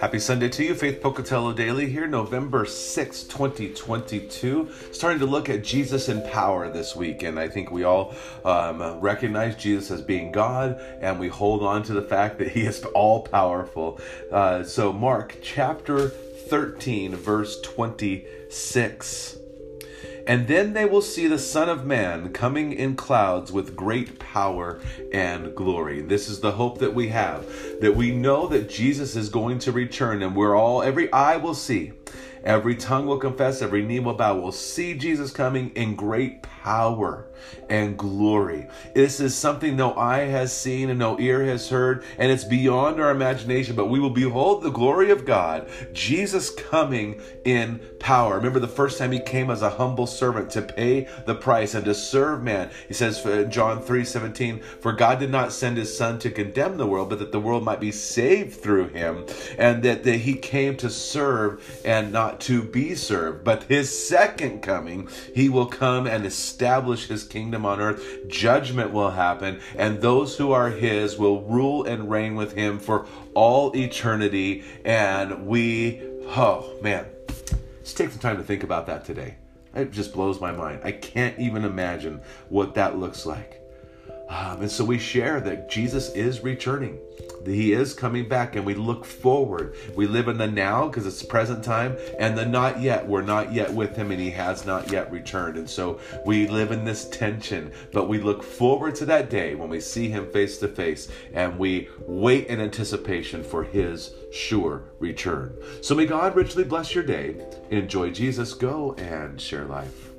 Happy Sunday to you, Faith Pocatello Daily here, November 6, 2022. Starting to look at Jesus in power this week, and I think we all um, recognize Jesus as being God, and we hold on to the fact that He is all powerful. Uh, so, Mark chapter 13, verse 26. And then they will see the Son of Man coming in clouds with great power and glory. This is the hope that we have, that we know that Jesus is going to return, and we're all, every eye will see Every tongue will confess, every knee will bow. We'll see Jesus coming in great power and glory. This is something no eye has seen and no ear has heard, and it's beyond our imagination, but we will behold the glory of God, Jesus coming in power. Remember the first time he came as a humble servant to pay the price and to serve man. He says in John 3 17, For God did not send his son to condemn the world, but that the world might be saved through him, and that, that he came to serve and not to be served. But his second coming, he will come and establish his kingdom on earth. Judgment will happen, and those who are his will rule and reign with him for all eternity. And we, oh man, just take some time to think about that today. It just blows my mind. I can't even imagine what that looks like. Um, and so we share that Jesus is returning. He is coming back, and we look forward. We live in the now because it's present time, and the not yet. We're not yet with Him, and He has not yet returned. And so we live in this tension, but we look forward to that day when we see Him face to face, and we wait in anticipation for His sure return. So may God richly bless your day. Enjoy Jesus. Go and share life.